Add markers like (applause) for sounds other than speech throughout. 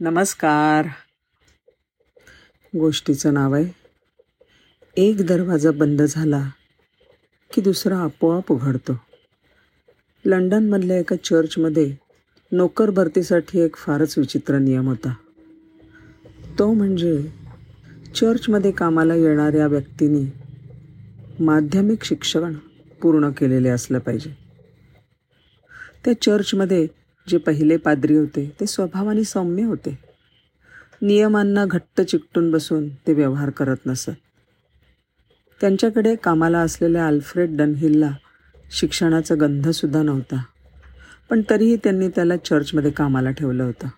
नमस्कार. गोष्टीचं नाव आहे एक दरवाजा बंद झाला की दुसरा आपोआप उघडतो. लंडनमधल्या एका चर्चमध्ये नोकर भरतीसाठी एक फारच विचित्र नियम होता. तो म्हणजे चर्चमध्ये कामाला येणाऱ्या व्यक्तींनी माध्यमिक शिक्षण पूर्ण केलेले असलं पाहिजे. त्या चर्चमध्ये जे पहिले पाद्री होते ते स्वभावाने सौम्य होते. नियमांना घट्ट चिकटून बसून ते व्यवहार करत नसत. त्यांच्याकडे कामाला असलेल्या अल्फ्रेड डनहिलला शिक्षणाचा गंधसुद्धा नव्हता पण तरीही त्यांनी त्याला चर्चमध्ये कामाला ठेवलं होतं.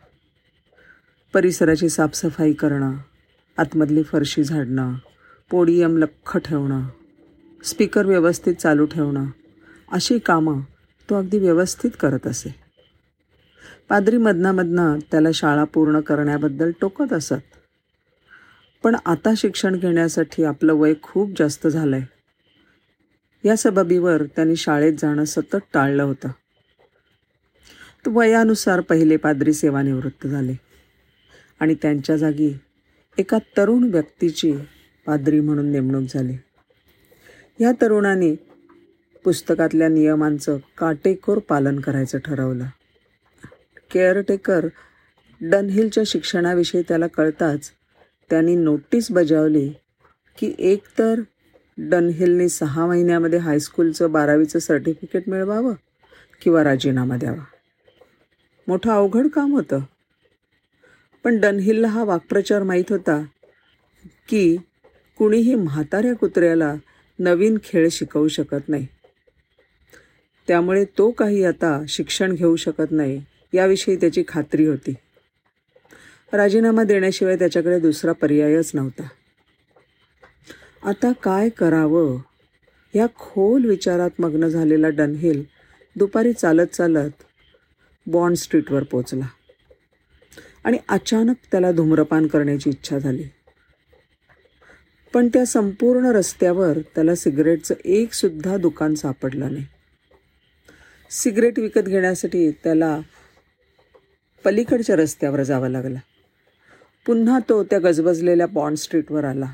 परिसराची साफसफाई करणं आतमधली फरशी झाडणं पोडियम लख्ख ठेवणं स्पीकर व्यवस्थित चालू ठेवणं अशी कामं तो अगदी व्यवस्थित करत असे. पादरी मधनामधनं त्याला शाळा पूर्ण करण्याबद्दल टोकत असत. पण आता शिक्षण घेण्यासाठी आपलं वय खूप जास्त झालं आहे या सबबीवर त्यांनी शाळेत जाणं सतत टाळलं होतं. तर वयानुसार पहिले पादरी सेवानिवृत्त झाले. आणि त्यांच्या जागी एका तरुण व्यक्तीची पादरी म्हणून नेमणूक झाली. या तरुणाने पुस्तकातल्या नियमांचं काटेकोर पालन करायचं ठरवलं. केअरटेकर डनहिलच्या शिक्षणाविषयी त्याला कळताच त्यांनी नोटीस बजावली की एकतर डनहिलने सहा महिन्यामध्ये हायस्कूलचं बारावीचं सर्टिफिकेट मिळवावं किंवा राजीनामा द्यावा. मोठं अवघड काम होतं. पण डनहिलला हा वाक्प्रचार माहीत होता की कुणीही म्हाताऱ्या कुत्र्याला नवीन खेळ शिकवू शकत नाही. त्यामुळे तो काही आता शिक्षण घेऊ शकत नाही. याविषयी त्याची खात्री होती. राजीनामा देण्याशिवाय त्याच्याकडे दुसरा पर्यायच नव्हता. आता काय करावं? या खोल विचारात मग्न झालेला डनहिल दुपारी चालत चालत बॉन्ड स्ट्रीटवर पोचला. आणि अचानक त्याला धूम्रपान करण्याची इच्छा झाली. पण त्या संपूर्ण रस्त्यावर त्याला सिगरेटचं एक सुद्धा दुकान सापडलं नाही. सिगरेट विकत घेण्यासाठी त्याला पलीकडच्या रस्त्यावर जावं लागला. पुन्हा तो त्या गजबजलेल्या बॉन्ड स्ट्रीटवर आला.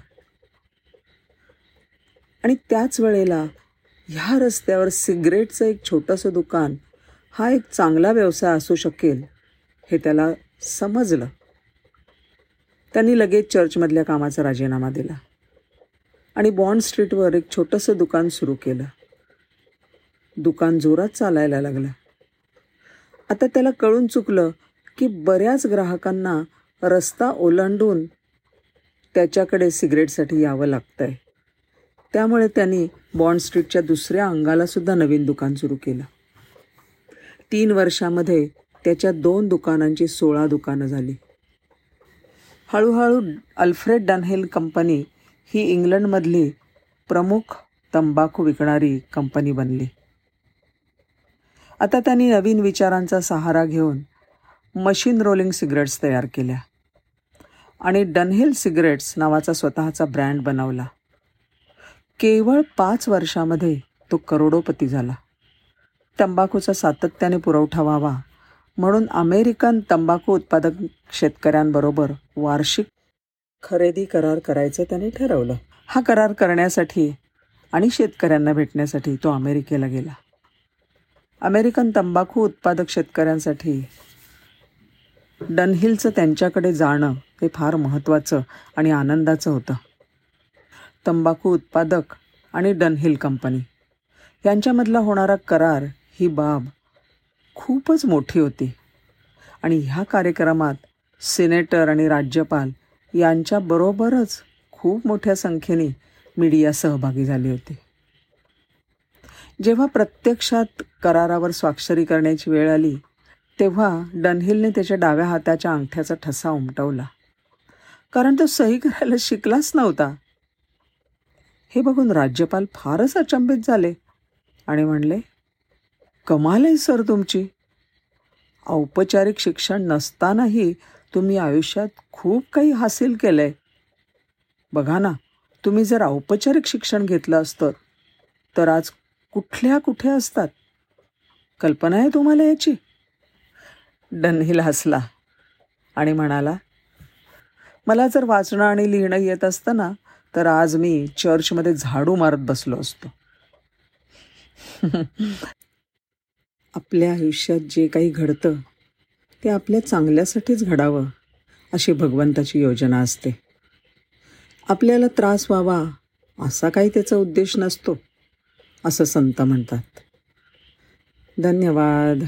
आणि त्याच वेळेला ह्या रस्त्यावर सिगरेटचं एक छोटंसं दुकान हा एक चांगला व्यवसाय असू शकेल हे त्याला समजलं. त्यांनी लगेच चर्चमधल्या कामाचा राजीनामा दिला. आणि बॉन्ड स्ट्रीटवर एक छोटंसं दुकान सुरू केलं. दुकान जोरात चालायला लागलं. आता त्याला कळून चुकलं की बऱ्याच ग्राहकांना रस्ता ओलांडून त्याच्याकडे सिगरेटसाठी यावं लागतं आहे त्यामुळे त्यांनी बॉन्ड स्ट्रीटच्या दुसऱ्या अंगालासुद्धा नवीन दुकान सुरू केलं. तीन वर्षामध्ये त्याच्या दोन दुकानांची सोळा दुकानं झाली. हळूहळू अल्फ्रेड डनहेल कंपनी ही इंग्लंडमधली प्रमुख तंबाखू विकणारी कंपनी बनली. आता त्यांनी नवीन विचारांचा सहारा घेऊन मशीन रोलिंग सिगरेट्स तयार केल्या. आणि डनहिल सिगरेट्स नावाचा स्वतःचा ब्रँड बनवला. केवळ पाच वर्षामध्ये तो करोडोपती झाला. तंबाखूचा सातत्याने पुरवठा व्हावा म्हणून अमेरिकन तंबाखू उत्पादक शेतकऱ्यांबरोबर वार्षिक खरेदी करार करायचं त्याने ठरवलं. हा करार करण्यासाठी आणि शेतकऱ्यांना भेटण्यासाठी तो अमेरिकेला गेला. अमेरिकन तंबाखू उत्पादक शेतकऱ्यांसाठी डनहिलचं त्यांच्याकडे जाणं हे फार महत्त्वाचं आणि आनंदाचं होतं. तंबाखू उत्पादक आणि डनहिल कंपनी. यांच्यामधला होणारा करार ही बाब खूपच मोठी होती. आणि ह्या कार्यक्रमात सिनेटर आणि राज्यपाल यांच्याबरोबरच खूप मोठ्या संख्येने मीडिया सहभागी झाली होती. जेव्हा प्रत्यक्षात करारावर स्वाक्षरी करण्याची वेळ आली तेव्हा डनहिलने त्याच्या डाव्या हाताच्या अंगठ्याचा ठसा उमटवला. कारण तो सही करायला शिकलाच नव्हता. हे बघून राज्यपाल फारच अचंबित झाले आणि म्हणले कमाल आहे सर तुमची. औपचारिक शिक्षण नसतानाही तुम्ही आयुष्यात खूप काही हासिल केलं आहे बघा ना तुम्ही जर औपचारिक शिक्षण घेतलं असतं तर आज कुठल्या कुठे असतात? कल्पना आहे तुम्हाला याची? डनहिल हसला आणि म्हणाला मला जर वाचणं आणि लिहिणं येत असतं ना तर आज मी चर्चमध्ये झाडू मारत बसलो असतो. (laughs) आपल्या आयुष्यात जे काही घडतं ते आपल्या चांगल्यासाठीच घडावं अशी भगवंताची योजना असते. आपल्याला त्रास व्हावा असा काही त्याचा उद्देश नसतो असं संत म्हणतात. धन्यवाद.